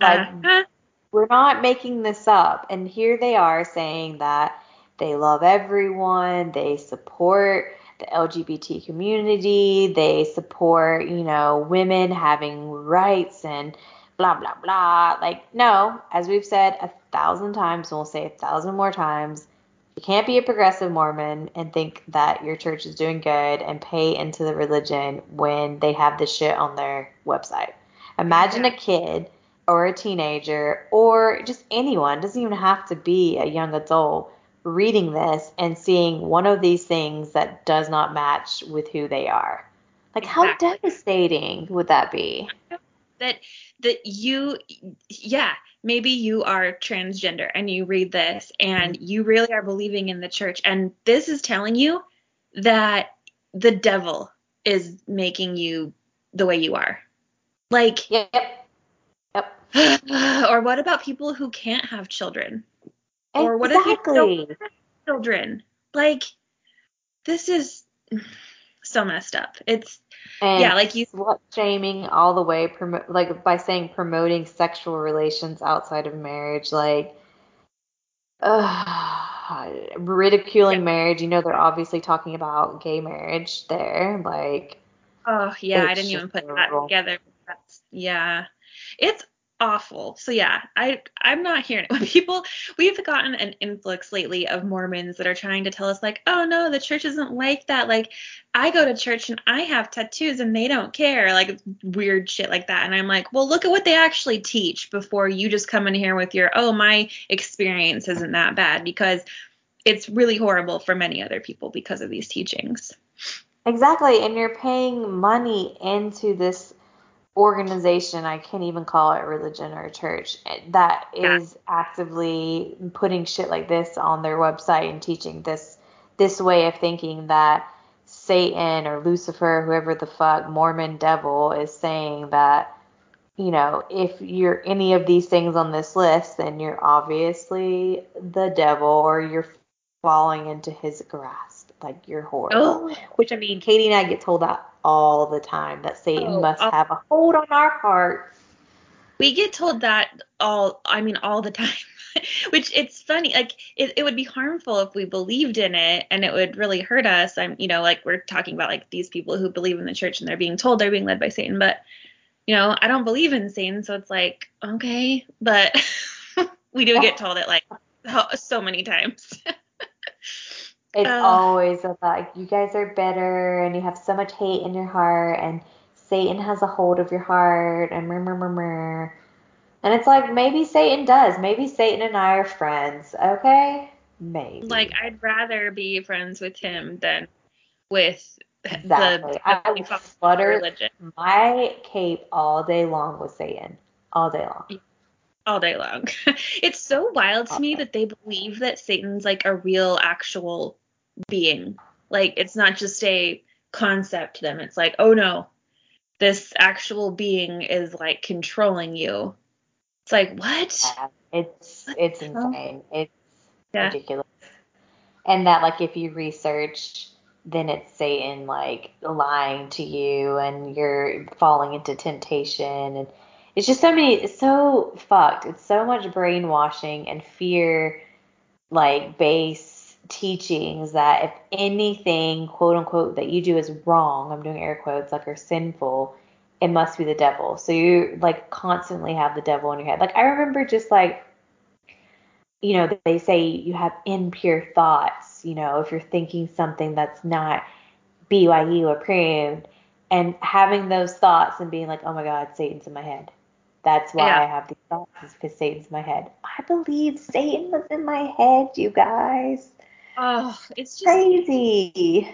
Speaker 2: Like, uh-huh. we're not making this up. And here they are saying that they love everyone, they support the LGBT community, they support, you know, women having rights and blah, blah, blah. Like, no, as we've said a thousand times, and we'll say a thousand more times, you can't be a progressive Mormon and think that your church is doing good and pay into the religion when they have this shit on their website. Imagine a kid or a teenager or just anyone, doesn't even have to be a young adult, reading this and seeing one of these things that does not match with who they are. Like exactly. how devastating would that be?
Speaker 1: That that you yeah, maybe you are transgender and you read this and mm-hmm. you really are believing in the church and this is telling you that the devil is making you the way you are. Like
Speaker 2: Yep. Yep.
Speaker 1: or what about people who can't have children? Or what if you don't have children? Like, this is so messed up. It's and yeah, like you
Speaker 2: slut shaming all the way, promo- like by saying promoting sexual relations outside of marriage, like uh, ridiculing yeah. marriage. You know, they're obviously talking about gay marriage there. Like,
Speaker 1: oh yeah, I didn't even put that together. That's yeah, it's awful. So yeah, I I'm not hearing it. When people we've gotten an influx lately of Mormons that are trying to tell us like, oh no, the church isn't like that. Like I go to church and I have tattoos and they don't care. Like weird shit like that. And I'm like, well, look at what they actually teach before you just come in here with your oh my experience isn't that bad because it's really horrible for many other people because of these teachings.
Speaker 2: Exactly, and you're paying money into this organization, I can't even call it religion or church, that is actively putting shit like this on their website and teaching this this way of thinking that Satan or Lucifer, whoever the fuck Mormon devil is saying that you know, if you're any of these things on this list, then you're obviously the devil or you're falling into his grasp. Like you're horrible. Oh. Which I mean, Katie and I get told that all the time that Satan oh, must oh. have a hold on our hearts.
Speaker 1: We get told that all, I mean, all the time. Which it's funny, like it, it would be harmful if we believed in it and it would really hurt us. I'm, you know, like we're talking about like these people who believe in the church and they're being told they're being led by Satan, but you know, I don't believe in Satan, so it's like, okay, but we do get told it like so many times.
Speaker 2: It's uh, always like you guys are better and you have so much hate in your heart and Satan has a hold of your heart and murmur murmur. And it's like maybe Satan does. Maybe Satan and I are friends. Okay? Maybe.
Speaker 1: Like I'd rather be friends with him than with
Speaker 2: exactly. the I would flutter religion. my cape all day long with Satan. All day long.
Speaker 1: All day long. it's so wild to me that they believe that Satan's like a real actual being. Like it's not just a concept to them. It's like, oh no, this actual being is like controlling you. It's like what?
Speaker 2: Yeah, it's it's insane. It's yeah. ridiculous. And that like if you research then it's Satan like lying to you and you're falling into temptation and it's just so many it's so fucked. It's so much brainwashing and fear like base teachings that if anything, quote unquote, that you do is wrong, I'm doing air quotes, like are sinful, it must be the devil. So you like constantly have the devil in your head. Like I remember just like, you know, they say you have impure thoughts, you know, if you're thinking something that's not BYU approved and having those thoughts and being like, oh my God, Satan's in my head. That's why yeah. I have these thoughts, is because Satan's in my head. I believe Satan was in my head, you guys.
Speaker 1: Oh, it's just
Speaker 2: crazy.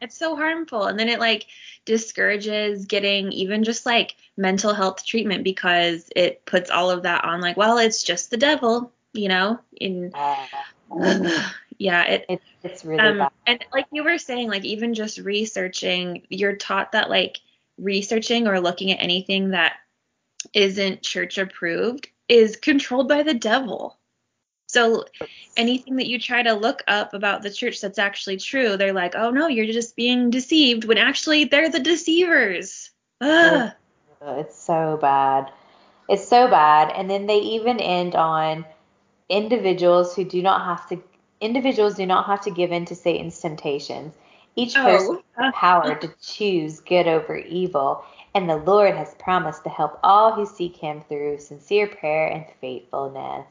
Speaker 1: It's so harmful. And then it like discourages getting even just like mental health treatment because it puts all of that on like, well, it's just the devil, you know? In uh, yeah, it,
Speaker 2: it, it's really um, bad.
Speaker 1: And like you were saying, like even just researching, you're taught that like researching or looking at anything that isn't church approved is controlled by the devil. So anything that you try to look up about the church that's actually true, they're like, oh no, you're just being deceived when actually they're the deceivers. Ugh.
Speaker 2: it's so bad. It's so bad. And then they even end on individuals who do not have to individuals do not have to give in to Satan's temptations. Each person oh. has uh. power to choose good over evil, and the Lord has promised to help all who seek him through sincere prayer and faithfulness.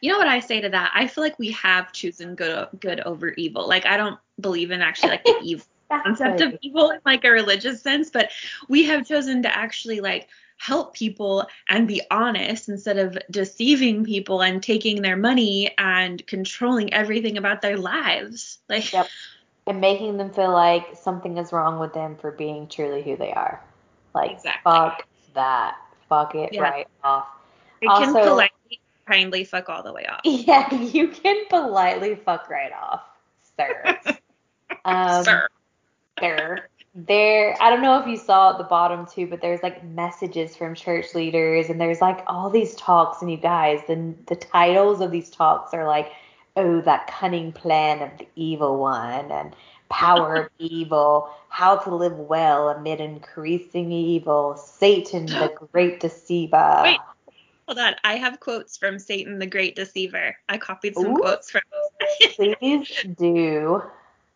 Speaker 1: You know what I say to that? I feel like we have chosen good good over evil. Like I don't believe in actually like the evil concept of evil in like a religious sense, but we have chosen to actually like help people and be honest instead of deceiving people and taking their money and controlling everything about their lives. Like
Speaker 2: yep. And making them feel like something is wrong with them for being truly who they are. Like exactly. fuck that. Fuck it yeah. right off.
Speaker 1: It also, can politely kindly fuck all the way off.
Speaker 2: Yeah, you can politely fuck right off, sir. um, sir. Sir there I don't know if you saw at the bottom too, but there's like messages from church leaders and there's like all these talks and you guys, the the titles of these talks are like, oh, that cunning plan of the evil one and power of evil, how to live well amid increasing evil, Satan the great deceiver.
Speaker 1: Wait, hold on. I have quotes from Satan the great deceiver. I copied some Ooh, quotes from
Speaker 2: Please do.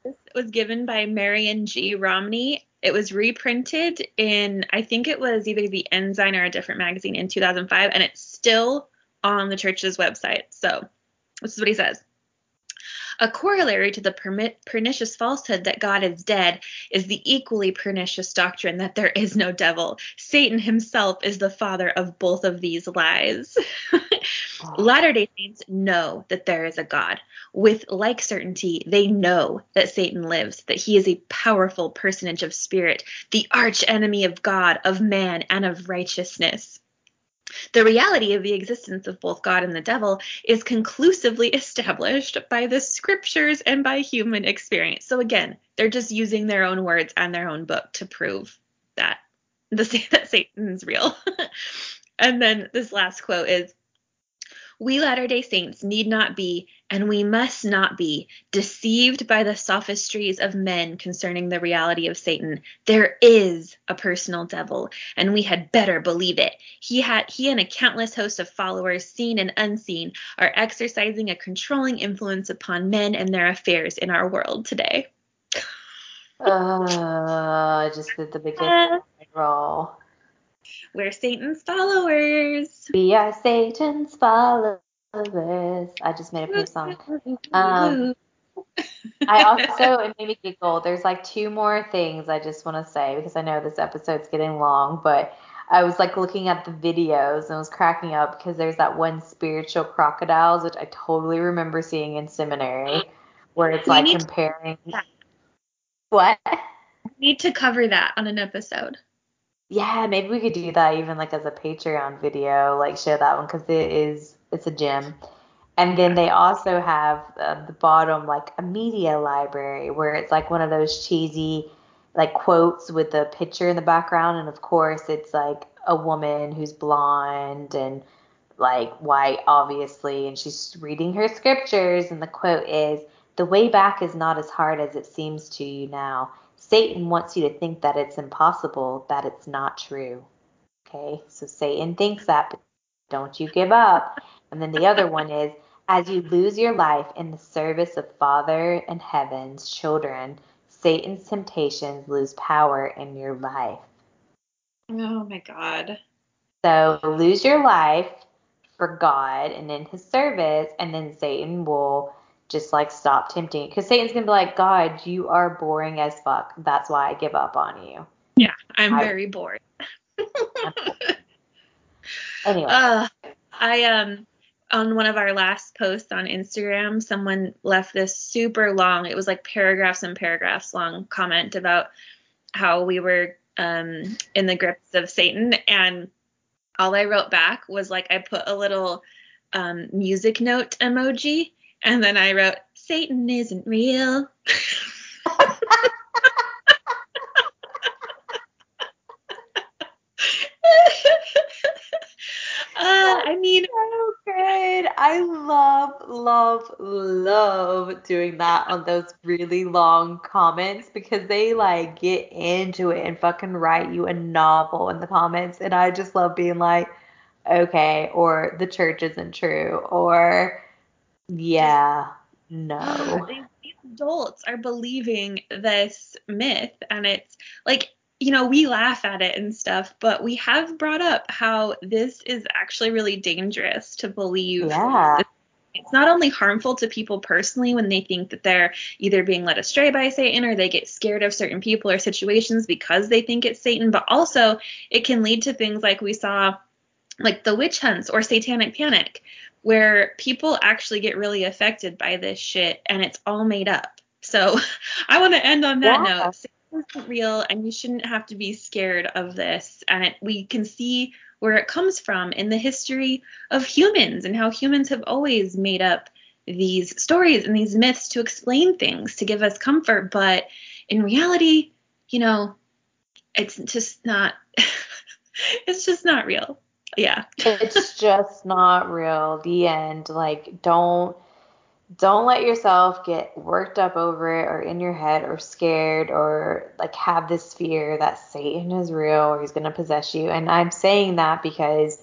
Speaker 1: This was given by Marion G. Romney. It was reprinted in, I think it was either the Ensign or a different magazine in 2005, and it's still on the church's website. So this is what he says. A corollary to the pernicious falsehood that God is dead is the equally pernicious doctrine that there is no devil. Satan himself is the father of both of these lies. Latter day Saints know that there is a God. With like certainty, they know that Satan lives, that he is a powerful personage of spirit, the arch enemy of God, of man, and of righteousness. The reality of the existence of both God and the devil is conclusively established by the scriptures and by human experience. So again, they're just using their own words and their own book to prove that the that Satan's real. and then this last quote is we Latter day Saints need not be, and we must not be, deceived by the sophistries of men concerning the reality of Satan. There is a personal devil, and we had better believe it. He had he and a countless host of followers, seen and unseen, are exercising a controlling influence upon men and their affairs in our world today.
Speaker 2: uh, I just did the biggest uh, roll.
Speaker 1: We're Satan's followers.
Speaker 2: We are Satan's followers. I just made a new song. Um, I also it made me giggle. There's like two more things I just want to say because I know this episode's getting long, but I was like looking at the videos and I was cracking up because there's that one spiritual crocodiles which I totally remember seeing in seminary where it's we like comparing. What?
Speaker 1: We need to cover that on an episode.
Speaker 2: Yeah, maybe we could do that even like as a Patreon video, like share that one because it is it's a gem. And then they also have uh, the bottom like a media library where it's like one of those cheesy like quotes with a picture in the background, and of course it's like a woman who's blonde and like white, obviously, and she's reading her scriptures, and the quote is, "The way back is not as hard as it seems to you now." Satan wants you to think that it's impossible, that it's not true. Okay, so Satan thinks that, but don't you give up. And then the other one is, as you lose your life in the service of Father and Heaven's children, Satan's temptations lose power in your life.
Speaker 1: Oh my God.
Speaker 2: So lose your life for God and in his service, and then Satan will just like stop tempting because Satan's gonna be like, God, you are boring as fuck. That's why I give up on you.
Speaker 1: Yeah, I'm I, very bored. anyway. Uh, I um on one of our last posts on Instagram, someone left this super long, it was like paragraphs and paragraphs long comment about how we were um in the grips of Satan and all I wrote back was like I put a little um, music note emoji and then I wrote, Satan isn't real. uh, I mean, so
Speaker 2: good. I love, love, love doing that on those really long comments because they like get into it and fucking write you a novel in the comments. And I just love being like, okay, or the church isn't true, or yeah, no.
Speaker 1: these, these adults are believing this myth, and it's like you know, we laugh at it and stuff, but we have brought up how this is actually really dangerous to believe.
Speaker 2: Yeah.
Speaker 1: It's not only harmful to people personally when they think that they're either being led astray by Satan or they get scared of certain people or situations because they think it's Satan, but also it can lead to things like we saw like the witch hunts or satanic panic where people actually get really affected by this shit and it's all made up. So I want to end on that yeah. note isn't real and you shouldn't have to be scared of this. And it, we can see where it comes from in the history of humans and how humans have always made up these stories and these myths to explain things, to give us comfort. But in reality, you know, it's just not, it's just not real. Yeah.
Speaker 2: it's just not real. The end. Like, don't don't let yourself get worked up over it or in your head or scared or like have this fear that Satan is real or he's going to possess you. And I'm saying that because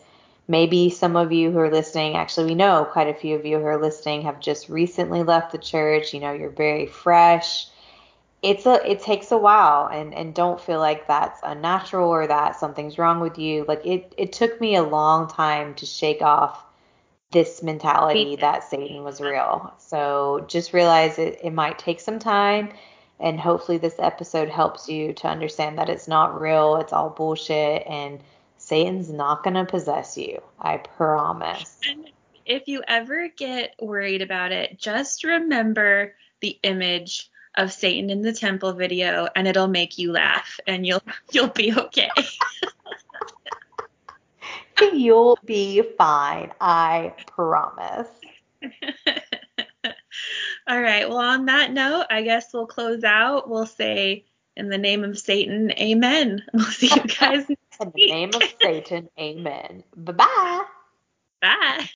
Speaker 2: maybe some of you who are listening, actually, we know quite a few of you who are listening have just recently left the church. You know, you're very fresh. It's a it takes a while and and don't feel like that's unnatural or that something's wrong with you. Like it it took me a long time to shake off this mentality that Satan was real. So just realize it, it might take some time. And hopefully, this episode helps you to understand that it's not real, it's all bullshit, and Satan's not going to possess you. I promise.
Speaker 1: And if you ever get worried about it, just remember the image of Satan in the temple video and it'll make you laugh and you'll you'll be okay.
Speaker 2: You'll be fine. I promise.
Speaker 1: All right. Well, on that note, I guess we'll close out. We'll say, in the name of Satan, amen. We'll see you guys
Speaker 2: In the name of Satan, amen. Bye-bye.
Speaker 1: Bye.